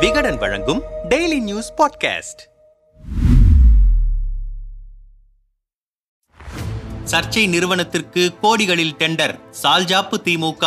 விகடன் வழங்கும் daily news podcast சர்ச்சை நிறுவனத்திற்கு கோடிகளில் டெண்டர் சால்ஜாப்பு திமுக.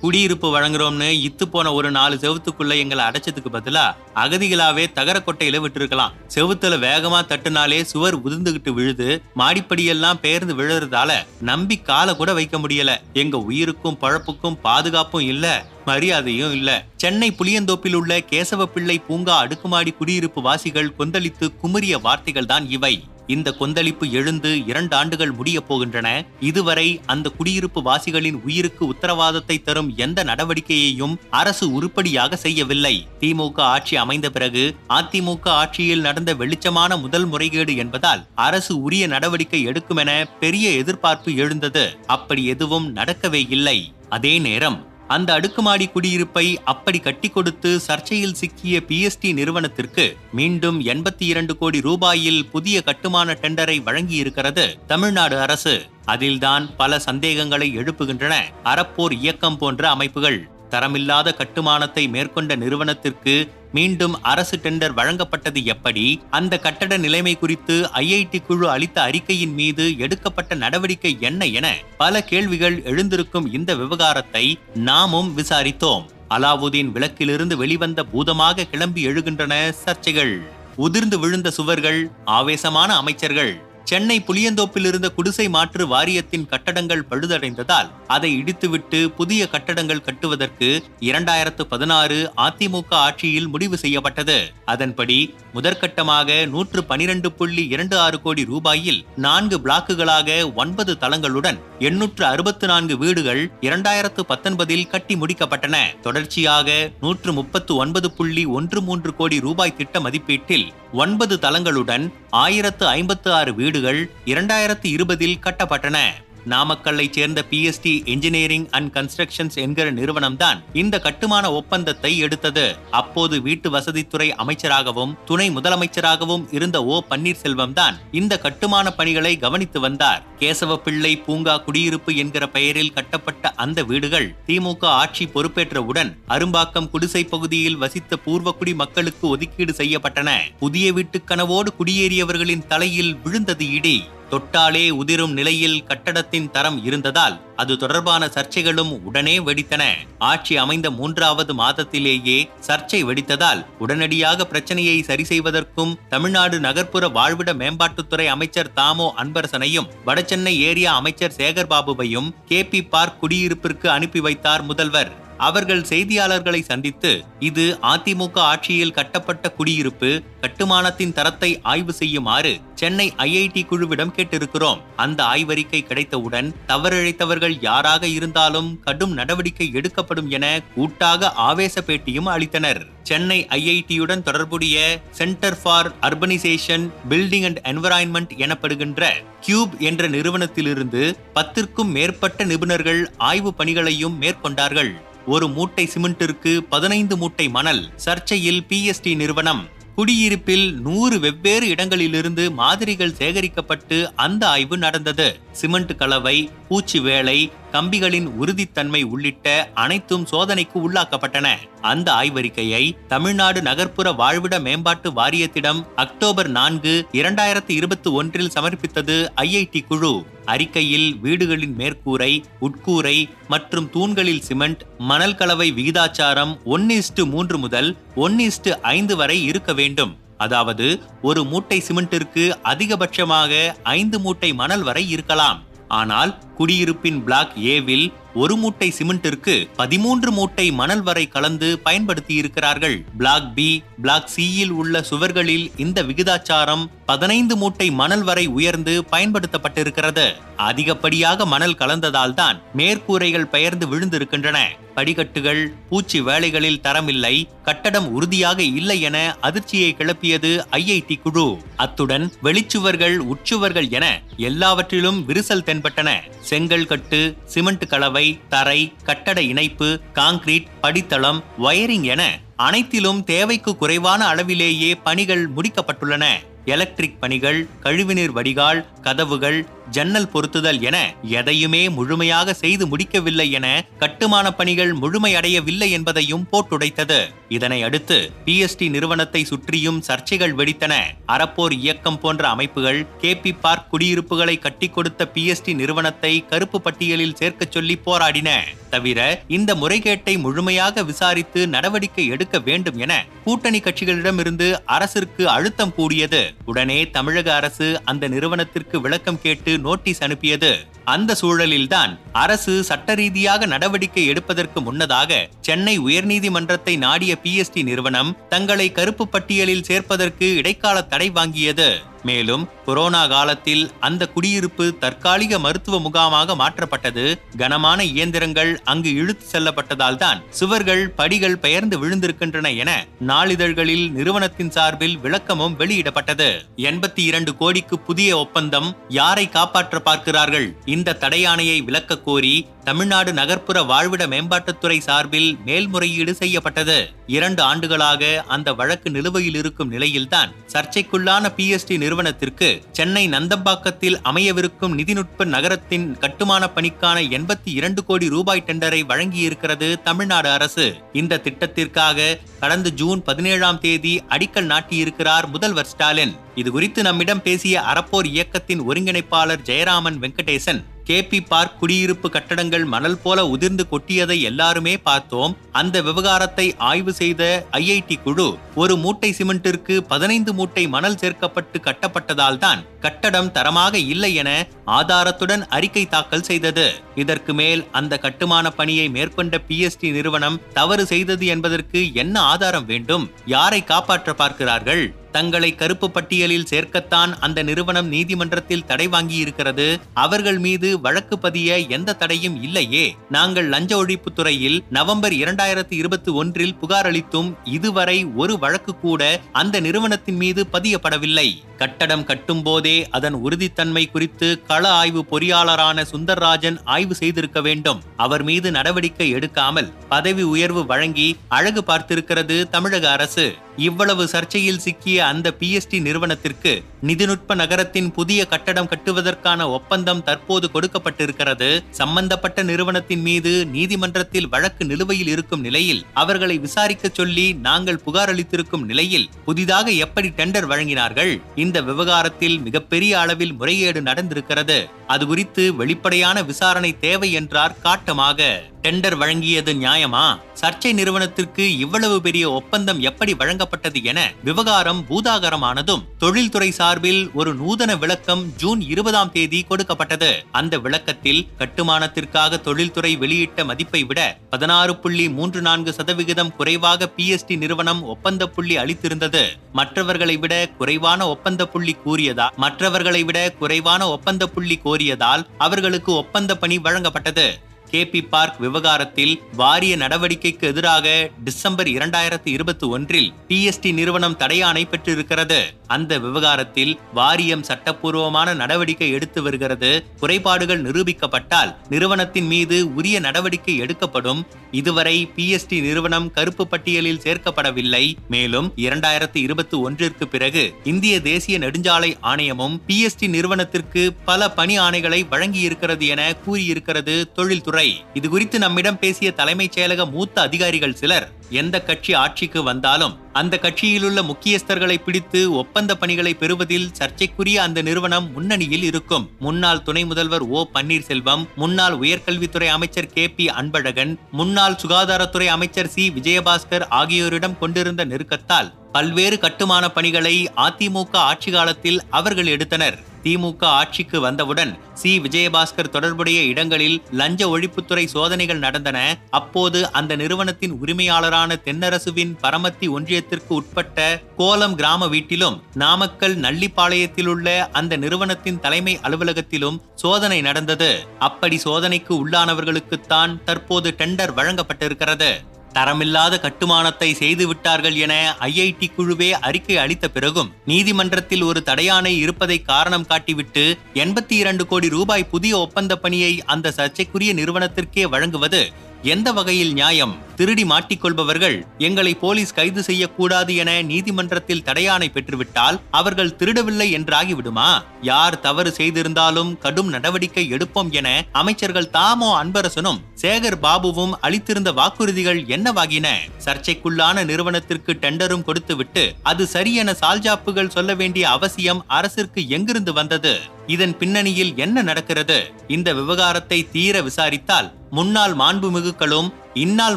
குடியிருப்பு வழங்குறோம்னு இத்து போன ஒரு நாலு செவுத்துக்குள்ள எங்களை அடைச்சதுக்கு பதிலா அகதிகளாவே தகர கொட்டையில விட்டுருக்கலாம். செவுத்துல வேகமா தட்டுனாலே சுவர் உதிர்ந்துகிட்டு விழுது மாடிப்படியெல்லாம் பெயர்ந்து விழுறதால நம்பி காலை கூட வைக்க முடியல. எங்க உயிருக்கும் பழப்புக்கும் பாதுகாப்பும் இல்ல மரியாதையும் இல்ல. சென்னை புளியந்தோப்பில் உள்ள கேசவ பிள்ளை பூங்கா அடுக்குமாடி குடியிருப்பு வாசிகள் கொந்தளித்து குமுறிய வார்த்தைகள் தான் இவை. இந்த கொந்தளிப்பு எழுந்து இரண்டு ஆண்டுகள் முடியப் போகின்றன. இதுவரை அந்த குடியிருப்பு வாசிகளின் உயிருக்கு உத்தரவாதத்தை தரும் எந்த நடவடிக்கையையும் அரசு உருப்படியாக செய்யவில்லை. திமுக ஆட்சி அமைந்த பிறகு அதிமுக ஆட்சியில் நடந்த வெளிச்சமான முதல் முறைகேடு என்பதால் அரசு உரிய நடவடிக்கை எடுக்கும் என பெரிய எதிர்பார்ப்பு எழுந்தது. அப்படி எதுவும் நடக்கவே இல்லை. அதே நேரம் அந்த அடுக்குமாடி குடியிருப்பை அப்படி கட்டி கொடுத்து சர்ச்சையில் சிக்கிய பிஎஸ்டி நிறுவனத்திற்கு மீண்டும் எண்பத்தி இரண்டு கோடி ரூபாயில் புதிய கட்டுமான டெண்டரை வழங்கியிருக்கிறது தமிழ்நாடு அரசு. அதில்தான் பல சந்தேகங்களை எழுப்புகின்றன. அறப்போர் இயக்கம் போன்ற அமைப்புகள். தரமில்லாத கட்டுமானத்தை மேற்கொண்ட நிறுவனத்திற்கு மீண்டும் அரசு டெண்டர் வழங்கப்பட்டது எப்படி? அந்த கட்டட நிலைமை குறித்து ஐஐடி குழு அளித்த அறிக்கையின் மீது எடுக்கப்பட்ட நடவடிக்கை என்ன என பல கேள்விகள் எழுந்திருக்கும் இந்த விவகாரத்தை நாமும் விசாரித்தோம். அலாவுதீன் விளக்கிலிருந்து வெளிவந்த பூதமாக கிளம்பி எழுகின்றன சர்ச்சைகள். உதிர்ந்து விழுந்த சுவர்கள் ஆவேசமான அமைச்சர்கள் சென்னை புளியந்தோப்பில் இருந்த குடிசை மாற்று வாரியத்தின் கட்டடங்கள் பழுதடைந்ததால் அதை இடித்துவிட்டு புதிய கட்டடங்கள் கட்டுவதற்கு இரண்டாயிரத்து பதினாறு அதிமுக ஆட்சியில் முடிவு செய்யப்பட்டது. அதன்படி முதற்கட்டமாக நூற்று பனிரெண்டு புள்ளி இரண்டு ஆறு கோடி ரூபாயில் நான்கு பிளாக்குகளாக ஒன்பது தளங்களுடன் எண்ணூற்று அறுபத்து நான்கு வீடுகள் இரண்டாயிரத்து பத்தொன்பதில் கட்டி முடிக்கப்பட்டன. தொடர்ச்சியாக நூற்று முப்பத்து ஒன்பது புள்ளி ஒன்று மூன்று கோடி ரூபாய் திட்ட மதிப்பீட்டில் ஒன்பது தளங்களுடன் ஆயிரத்து ஐம்பத்து ஆறு வீடுகள் இரண்டாயிரத்து இருபதில் கட்டப்பட்டன. நாமக்கல்லை சேர்ந்த பிஎஸ்டி இன்ஜினியரிங் அண்ட் கன்ஸ்ட்ரக்ஷன்ஸ் என்கிற நிறுவனம்தான் இந்த கட்டுமான ஒப்பந்தத்தை எடுத்தது. அப்போது வீட்டு வசதித்துறை அமைச்சராகவும் துணை முதலமைச்சராகவும் இருந்த ஓ. பன்னீர்செல்வம் தான் இந்த கட்டுமான பணிகளை கவனித்து வந்தார். கேசவப்பிள்ளை பூங்கா குடியிருப்பு என்கிற பெயரில் கட்டப்பட்ட அந்த வீடுகள் திமுக ஆட்சி பொறுப்பேற்றவுடன் அரும்பாக்கம் குடிசை பகுதியில் வசித்த பூர்வக்குடி மக்களுக்கு ஒதுக்கீடு செய்யப்பட்டன. புதிய வீட்டுக்கனவோடு குடியேறியவர்களின் தலையில் விழுந்தது இடி. தொட்டாலே உதிரும் நிலையில் கட்டடத்தின் தரம் இருந்ததால் அது தொடர்பான சர்ச்சைகளும் உடனே வெடித்தன. ஆட்சி அமைந்த மூன்றாவது மாதத்திலேயே சர்ச்சை வெடித்ததால் உடனடியாக பிரச்சனையை சரி செய்வதற்கும் தமிழ்நாடு நகர்ப்புற வாழ்விட மேம்பாட்டுத்துறை அமைச்சர் தாமோ அன்பரசனையும் வடசென்னை ஏரியா அமைச்சர் சேகர்பாபுவையும் கே பி பார்க் குடியிருப்பிற்கு அனுப்பி வைத்தார் முதல்வர். அவர்கள் செய்தியாளர்களை சந்தித்து இது அதிமுக ஆட்சியில் கட்டப்பட்ட குடியிருப்பு கட்டுமானத்தின் தரத்தை ஆய்வு செய்யுமாறு சென்னை ஐஐடி குழுவிடம் கேட்டிருக்கிறோம். அந்த ஆய்வறிக்கை கிடைத்தவுடன் தவறிழைத்தவர்கள் யாராக இருந்தாலும் கடும் நடவடிக்கை எடுக்கப்படும் என கூட்டாக ஆவேச பேட்டியும் அளித்தனர். சென்னை ஐஐடியுடன் தொடர்புடைய Centre for Urbanisation Building and Environment எனப்படுகின்ற கியூப் என்ற நிறுவனத்திலிருந்து பத்திற்கும் மேற்பட்ட நிபுணர்கள் ஆய்வு பணிகளையும் மேற்கொண்டார்கள். ஒரு மூட்டை சிமெண்டிற்கு பதினைந்து மூட்டை மணல் சர்ச்சையில் பிஎஸ்டி நிறுவனம். குடியிருப்பில் நூறு வெவ்வேறு இடங்களிலிருந்து மாதிரிகள் சேகரிக்கப்பட்டு அந்த ஆய்வு நடந்தது. சிமெண்ட் கலவை பூச்சி வேலை கம்பிகளின் உறுதித்தன்மை உள்ளிட்ட அனைத்தும் சோதனைக்கு உள்ளாக்கப்பட்டன. அந்த ஆய்வறிக்கையை தமிழ்நாடு நகர்ப்புற வாழ்விட மேம்பாட்டு வாரியத்திடம் அக்டோபர் நான்கு இரண்டாயிரத்தி இருபத்தி ஒன்றில் சமர்ப்பித்தது ஐஐடி குழு. அறிக்கையில் வீடுகளின் மேற்கூரை உட்கூரை மற்றும் தூண்களில் சிமெண்ட் மணல் கலவை விகிதாச்சாரம் ஒன்னு இஸ்டு மூன்று முதல் ஒன்னு இஸ்டு ஐந்து வரை இருக்க வேண்டும். அதாவது ஒரு மூட்டை சிமெண்டிற்கு அதிகபட்சமாக ஐந்து மூட்டை மணல் வரை இருக்கலாம். ஆனால் குடியிருப்பின் பிளாக் ஏவில் ஒரு மூட்டை சிமெண்டிற்கு பதிமூன்று மூட்டை மணல் வரை கலந்து பயன்படுத்தி இருக்கிறார்கள் பிளாக் பி பிளாக் சியில் உள்ள சுவர்களில் இந்த விகிதாச்சாரம் பதினைந்து மூட்டை மணல் வரை உயர்ந்து பயன்படுத்தப்பட்டிருக்கிறது. அதிகப்படியாக மணல் கலந்ததால் தான் மேற்கூரைகள் பெயர்ந்து விழுந்திருக்கின்றன. படிக்கட்டுகள் பூச்சி வேலைகளில் தரமில்லை கட்டடம் உறுதியாக இல்லை என அதிர்ச்சியை கிளப்பியது ஐஐடி குழு. அத்துடன் வெளிச்சுவர்கள் உட்சுவர்கள் என எல்லாவற்றிலும் விரிசல் தென்பட்டன. செங்கல் கட்டு சிமெண்ட் கலவை தரை கட்டட இணைப்பு காங்கிரீட் படித்தளம் வயரிங் என அனைத்திலும் தேவைக்கு குறைவான அளவிலேயே பணிகள் முடிக்கப்பட்டுள்ளன. எலக்ட்ரிக் பணிகள் கழிவுநீர் வடிகால் கதவுகள் ஜன்னல் பொருத்துதல் என எதையுமே முழுமையாக செய்து முடிக்கவில்லை என கட்டுமான பணிகள் முழுமையடையவில்லை என்பதையும் போட்டுடைத்தது. இதனை அடுத்து பிஎஸ்டி நிறுவனத்தை சுற்றியும் சர்ச்சைகள் வெடித்தன. அறப்போர் இயக்கம் போன்ற அமைப்புகள் கேபி பார்க் குடியிருப்புகளை கட்டி கொடுத்த பிஎஸ்டி நிறுவனத்தை கருப்பு பட்டியலில் சேர்க்கச் சொல்லி போராடின. தவிர இந்த முறைகேட்டை முழுமையாக விசாரித்து நடவடிக்கை எடுக்க வேண்டும் என கூட்டணி கட்சிகளிடமிருந்து அரசிற்கு அழுத்தம் கூடியது. உடனே தமிழக அரசு அந்த நிறுவனத்திற்கு விளக்கம் கேட்டு நோட்டீஸ் அனுப்பியது. அந்த சூழலில்தான் அரசு சட்ட ரீதியாக நடவடிக்கை எடுப்பதற்கு முன்னதாக சென்னை உயர்நீதிமன்றத்தை நாடிய பிஎஸ்டி நிறுவனம் தங்களை கருப்பு பட்டியலில் சேர்ப்பதற்கு இடைக்கால தடை வாங்கியது. மேலும் கொரோனா காலத்தில் அந்த குடியிருப்பு தற்காலிக மருத்துவ முகாமாக மாற்றப்பட்டது. கனமான இயந்திரங்கள் அங்கு இழுத்து செல்லப்பட்டதால் தான் சுவர்கள் படிகள் பெயர்ந்து விழுந்திருக்கின்றன என நாளிதழ்களில் நிறுவனத்தின் சார்பில் விளக்கமும் வெளியிடப்பட்டது. எண்பத்தி இரண்டு கோடிக்கு புதிய ஒப்பந்தம் யாரை காப்பாற்ற பார்க்கிறார்கள்? இந்த தடையாணையை விலக்க கோரி தமிழ்நாடு நகர்ப்புற வாழ்விட மேம்பாட்டுத்துறை சார்பில் மேல்முறையீடு செய்யப்பட்டது. இரண்டு ஆண்டுகளாக அந்த வழக்கு நிலுவையில் இருக்கும் நிலையில்தான் சர்ச்சைக்குள்ளான பிஎஸ்டி நிறுவனத்திற்கு சென்னை நந்தம்பாக்கத்தில் அமையவிருக்கும் நிதிநுட்ப நகரத்தின் கட்டுமான பணிக்கான எண்பத்தி இரண்டு கோடி ரூபாய் டெண்டரை வழங்கியிருக்கிறது தமிழ்நாடு அரசு. இந்த திட்டத்திற்காக கடந்த ஜூன் பதினேழாம் தேதி அடிக்கல் நாட்டியிருக்கிறார் முதல்வர் ஸ்டாலின். இது குறித்து நம்மிடம் பேசிய அறப்போர் இயக்கத்தின் ஒருங்கிணைப்பாளர் ஜெயராமன் வெங்கடேசன். கேபி பார்க் குடியிருப்பு கட்டடங்கள் மணல் போல உதிர்ந்து கொட்டியதை எல்லாருமே பார்த்தோம். அந்த விவகாரத்தை ஆய்வு செய்த ஐஐடி குழு ஒரு மூட்டை சிமெண்டிற்கு பதினைந்து மூட்டை மணல் சேர்க்கப்பட்டு கட்டப்பட்டதால் தான் கட்டடம் தரமாக இல்லை என ஆதாரத்துடன் அறிக்கை தாக்கல் செய்தது. இதற்கு மேல் அந்த கட்டுமான பணியை மேற்கொண்ட பிஎஸ்டி நிறுவனம் தவறு செய்தது என்பதற்கு என்ன ஆதாரம் வேண்டும்? யாரை காப்பாற்ற பார்க்கிறார்கள்? தங்களை கருப்பு பட்டியலில் சேர்க்கத்தான் அந்த நிறுவனம் நீதிமன்றத்தில் தடை வாங்கி இருக்கிறது அவர்கள் மீது வழக்கு பதிய எந்த தடையும் இல்லையே. நாங்கள் லஞ்ச ஒழிப்பு துறையில் நவம்பர் இரண்டாயிரத்தி இருபத்தி ஒன்றில் புகார் அளித்தும் இதுவரை ஒரு வழக்கு கூட அந்த நிறுவனத்தின் மீது பதியப்படவில்லை. கட்டடம் கட்டும் போதே அதன் உறுதித்தன்மை குறித்து கள ஆய்வு பொறியாளரான சுந்தர்ராஜன் ஆய்வு செய்திருக்க வேண்டும். அவர் மீது நடவடிக்கை எடுக்காமல் பதவி உயர்வு வழங்கி அழகு பார்த்திருக்கிறது தமிழக அரசு. இவ்வளவு சர்ச்சையில் சிக்கிய அந்த பிஎஸ்டி நிறுவனத்திற்கு நிதிநுட்ப நகரத்தின் புதிய கட்டடம் கட்டுவதற்கான ஒப்பந்தம் தற்போது கொடுக்கப்பட்டிருக்கிறது. சம்பந்தப்பட்ட நிறுவனத்தின் மீது நீதிமன்றத்தில் வழக்கு நிலுவையில் இருக்கும் நிலையில் அவர்களை விசாரிக்க சொல்லி நாங்கள் புகார் அளித்திருக்கும் நிலையில் புதிதாக எப்படி டெண்டர் வழங்கினார்கள்? இந்த விவகாரத்தில் மிகப்பெரிய அளவில் முறைகேடு நடந்திருக்கிறது. அது குறித்து வெளிப்படையான விசாரணை தேவை என்றார் காட்டமாக. டெண்டர் வழங்கியது நியாயமா? சர்ச்சை நிறுவனத்திற்கு இவ்வளவு பெரிய ஒப்பந்தம் எப்படி வழங்கப்பட்டது என விவகாரம் பூதாகரமானதும் தொழில்துறை சார்பில் ஒரு நூதன விளக்கம் ஜூன் இருபதாம் தேதி கொடுக்கப்பட்டது. அந்த விளக்கத்தில் கட்டுமானத்திற்காக தொழில்துறை வெளியிட்ட மதிப்பை விட பதினாறு புள்ளி மூன்று நான்கு சதவிகிதம் குறைவாக பிஎஸ்டி நிறுவனம் ஒப்பந்த புள்ளி அளித்திருந்தது. மற்றவர்களை விட குறைவான ஒப்பந்த புள்ளி கூறியதா மற்றவர்களை விட குறைவான ஒப்பந்த புள்ளி கோரியதால் அவர்களுக்கு ஒப்பந்த பணி வழங்கப்பட்டது. கேபி பார்க் விவகாரத்தில் வாரிய நடவடிக்கைக்கு எதிராக டிசம்பர் இரண்டாயிரத்தி இருபத்தி ஒன்றில் டிஎஸ்டி நிறுவனம் தடையாணை பெற்றிருக்கிறது. அந்த விவகாரத்தில் வாரியம் சட்டப்பூர்வமான நடவடிக்கை எடுத்து வருகிறது. குறைபாடுகள் நிரூபிக்கப்பட்டால் நிறுவனத்தின் மீது உரிய நடவடிக்கை எடுக்கப்படும். இதுவரை பிஎஸ்டி நிறுவனம் கருப்பு பட்டியலில் சேர்க்கப்படவில்லை. மேலும் இரண்டாயிரத்தி இருபத்தி ஒன்றிற்கு பிறகு இந்திய தேசிய நெடுஞ்சாலை ஆணையமும் பிஎஸ்டி நிறுவனத்திற்கு பல பணி ஆணைகளை வழங்கியிருக்கிறது என கூறியிருக்கிறது தொழில்துறை இது குறித்து நம்மிடம் பேசிய தலைமைச் செயலக மூத்த அதிகாரிகள் சிலர். எந்த கட்சி ஆட்சிக்கு வந்தாலும் அந்த கட்சியிலுள்ள முக்கியஸ்தர்களை பிடித்து ஒப்பந்த பணிகளை பெறுவதில் சர்ச்சைக்குரிய அந்த நிறுவனம் முன்னணியில் இருக்கும். முன்னாள் துணை முதல்வர் ஓ. பன்னீர்செல்வம் முன்னாள் உயர்கல்வித்துறை அமைச்சர் கே. பி. அன்பழகன் முன்னாள் சுகாதாரத்துறை அமைச்சர் சி. விஜயபாஸ்கர் ஆகியோரிடம் கொண்டிருந்த நெருக்கத்தால் பல்வேறு கட்டுமான பணிகளை அதிமுக ஆட்சி காலத்தில் அவர்கள் எடுத்தனர். திமுக ஆட்சிக்கு வந்தவுடன் சி. விஜயபாஸ்கர் தொடர்புடைய இடங்களில் லஞ்ச ஒழிப்புத்துறை சோதனைகள் நடந்தன. அப்போது அந்த நிறுவனத்தின் உரிமையாளரான தென்னரசுவின் பரமத்தி ஒன்றியத்திற்கு உட்பட்ட கோலம் கிராம வீட்டிலும் நாமக்கல் நள்ளிப்பாளையத்தில் உள்ள அந்த நிறுவனத்தின் தலைமை அலுவலகத்திலும் சோதனை நடந்தது. அப்படி சோதனைக்கு உள்ளானவர்களுக்குத்தான் தற்போது டெண்டர் வழங்கப்பட்டிருக்கிறது. தரமில்லாத கட்டுமானத்தை செய்து விட்டார்கள் என ஐஐடி குழுவே அறிக்கை அளித்த பிறகும் நீதிமன்றத்தில் ஒரு தடையானை இருப்பதை காரணம் காட்டிவிட்டு எண்பத்தி இரண்டு கோடி ரூபாய் புதிய ஒப்பந்த பணியை அந்த சர்ச்சைக்குரிய நிறுவனத்திற்கே வழங்குவது எந்த வகையில் நியாயம்? திருடி மாட்டிக்கொள்பவர்கள் எங்களை போலீஸ் கைது செய்யக்கூடாது என நீதிமன்றத்தில் தடையாணை பெற்றுவிட்டால் அவர்கள் திருடவில்லை என்றாகிவிடுமா? யார் தவறு செய்திருந்தாலும் கடும் நடவடிக்கை எடுப்போம் என அமைச்சர்கள் தாமோ அன்பரசனும் சேகர் பாபுவும் அளித்திருந்த வாக்குறுதிகள் என்னவாகின? சர்ச்சைக்குள்ளான நிறுவனத்திற்கு டெண்டரும் கொடுத்துவிட்டு அது சரியென சால்ஜாப்புகள் சொல்ல வேண்டிய அவசியம் அரசிற்கு எங்கிருந்து வந்தது? இதன் பின்னணியில் என்ன நடக்கிறது? இந்த விவகாரத்தை தீர விசாரித்தால் முன்னாள் மாண்புமிகுக்களும் இந்நாள்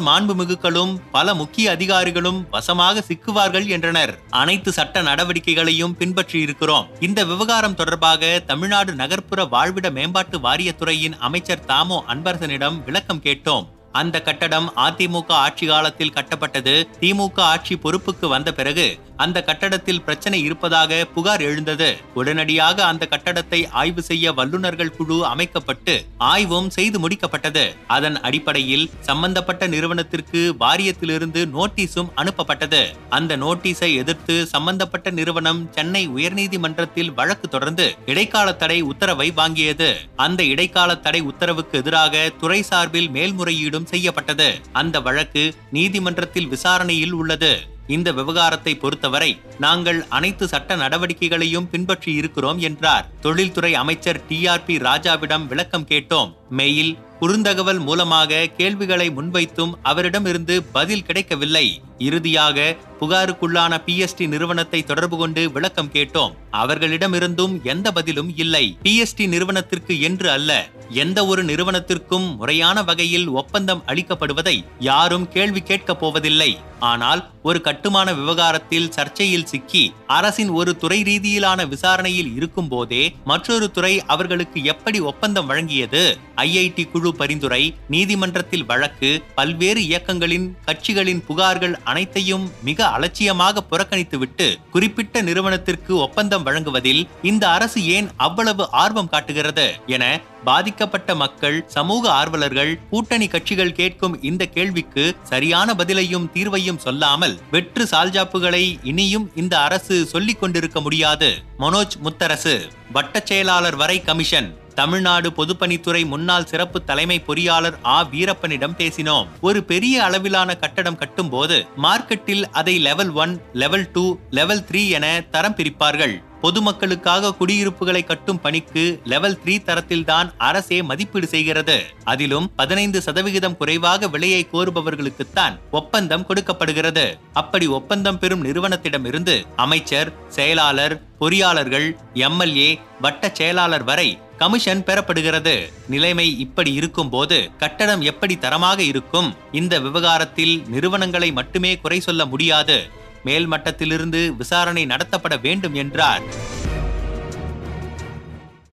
மாண்புமிகுக்களும் பல முக்கிய அதிகாரிகளும் வசமாக சிக்குவார்கள் என்றனர். அனைத்து சட்ட நடவடிக்கைகளையும் பின்பற்றி இருக்கிறோம் இந்த விவகாரம் தொடர்பாக தமிழ்நாடு நகர்ப்புற வாழ்விட மேம்பாட்டு வாரியத்துறையின் அமைச்சர் தாமோ அன்பரசனிடம் விளக்கம் கேட்டோம். அந்த கட்டடம் அதிமுக ஆட்சி காலத்தில் கட்டப்பட்டது. திமுக ஆட்சி பொறுப்புக்கு வந்த பிறகு அந்த கட்டடத்தில் பிரச்சனை இருப்பதாக புகார் எழுந்தது. உடனடியாக அந்த கட்டடத்தை ஆய்வு செய்ய வல்லுநர்கள் குழு அமைக்கப்பட்டு ஆய்வும் செய்து முடிக்கப்பட்டது. அதன் அடிப்படையில் சம்பந்தப்பட்ட நிறுவனத்திற்கு வாரியத்திலிருந்து நோட்டீஸும் அனுப்பப்பட்டது. அந்த நோட்டீஸை எதிர்த்து சம்பந்தப்பட்ட நிறுவனம் சென்னை உயர்நீதிமன்றத்தில் வழக்கு தொடர்ந்து இடைக்கால தடை உத்தரவை வாங்கியது. அந்த இடைக்கால தடை உத்தரவுக்கு எதிராக துறை சார்பில் மேல்முறையீடும் செய்யப்பட்டது. அந்த வழக்கு நீதிமன்றத்தில் விசாரணையில் உள்ளது. இந்த விவகாரத்தை பொறுத்தவரை நாங்கள் அனைத்து சட்ட நடவடிக்கைகளையும் பின்பற்றி இருக்கிறோம் என்றார். தொழில்துறை அமைச்சர் டி ஆர் பி ராஜாவிடம் விளக்கம் கேட்டோம். மெயில் குறுந்தகவல் மூலமாக கேள்விகளை முன்வைத்தும் அவரிடமிருந்து பதில் கிடைக்கவில்லை. இறுதியாக புகாருக்குள்ளான பிஎஸ்டி நிறுவனத்தை தொடர்பு கொண்டு விளக்கம் கேட்டோம். அவர்களிடமிருந்தும் எந்த பதிலும் இல்லை. பிஎஸ்டி நிறுவனத்திற்கு என்று அல்ல. எந்த ஒரு நிறுவனத்திற்கும் முறையான வகையில் ஒப்பந்தம் அளிக்கப்படுவதை யாரும் கேள்வி கேட்கப் போவதில்லை. ஆனால் ஒரு கட்டுமான விவகாரத்தில் சர்ச்சையில் சிக்கி அரசின் ஒரு துறை ரீதியிலான விசாரணையில் இருக்கும் போதே மற்றொரு துறை அவர்களுக்கு எப்படி ஒப்பந்தம் வழங்கியது? ஐஐடி குழு பரிந்துரை நீதிமன்றத்தில் வழக்கு பல்வேறு இயக்கங்களின் கட்சிகளின் புகார்கள் அனைத்தையும் மிக அலட்சியமாக புறக்கணித்துவிட்டு குறிப்பிட்ட நிறுவனத்திற்கு ஒப்பந்தம் வழங்குவதில் இந்த அரசு ஏன் அவ்வளவு ஆர்வம் காட்டுகிறது என பாதிக்கப்பட்ட மக்கள் சமூக ஆர்வலர்கள் கூட்டணி கட்சிகள் கேட்கும் இந்த கேள்விக்கு சரியான பதிலையும் தீர்வையும் சொல்லாமல் வெற்று சால்ஜாப்புகளை இனியும் இந்த அரசு சொல்லிக் கொண்டிருக்க முடியாது. மனோஜ் முத்தரசு வட்டச் செயலாளர் வரை கமிஷன். தமிழ்நாடு பொதுப்பணித்துறை முன்னாள் சிறப்பு தலைமை பொறியாளர் ஆ. வீரப்பனிடம் பேசினோம். ஒரு பெரிய அளவிலான கட்டடம் கட்டும்போது மார்க்கெட்டில் அதை level one level two level three என தரம் பிரிப்பார்கள். பொதுமக்களுக்காக குடியிருப்புகளை கட்டும் பணிக்கு லெவல் த்ரீ தரத்தில்தான் அரசே மதிப்பீடு செய்கிறது. அதிலும் பதினைந்து சதவிகிதம் குறைவாக விலையை கோருபவர்களுக்குத்தான் ஒப்பந்தம் கொடுக்கப்படுகிறது. அப்படி ஒப்பந்தம் பெறும் நிறுவனத்திடமிருந்து அமைச்சர் செயலாளர் பொறியாளர்கள் எம்எல்ஏ வட்ட செயலாளர் வரை கமிஷன் பெறப்படுகிறது. நிலைமை இப்படி இருக்கும்போது கட்டடம் எப்படி தரமாக இருக்கும்? இந்த விவகாரத்தில் நிறுவனங்களை மட்டுமே குறை சொல்ல முடியாது. மேல் மட்டத்திலிருந்து விசாரணை நடத்தப்பட வேண்டும் என்றார்.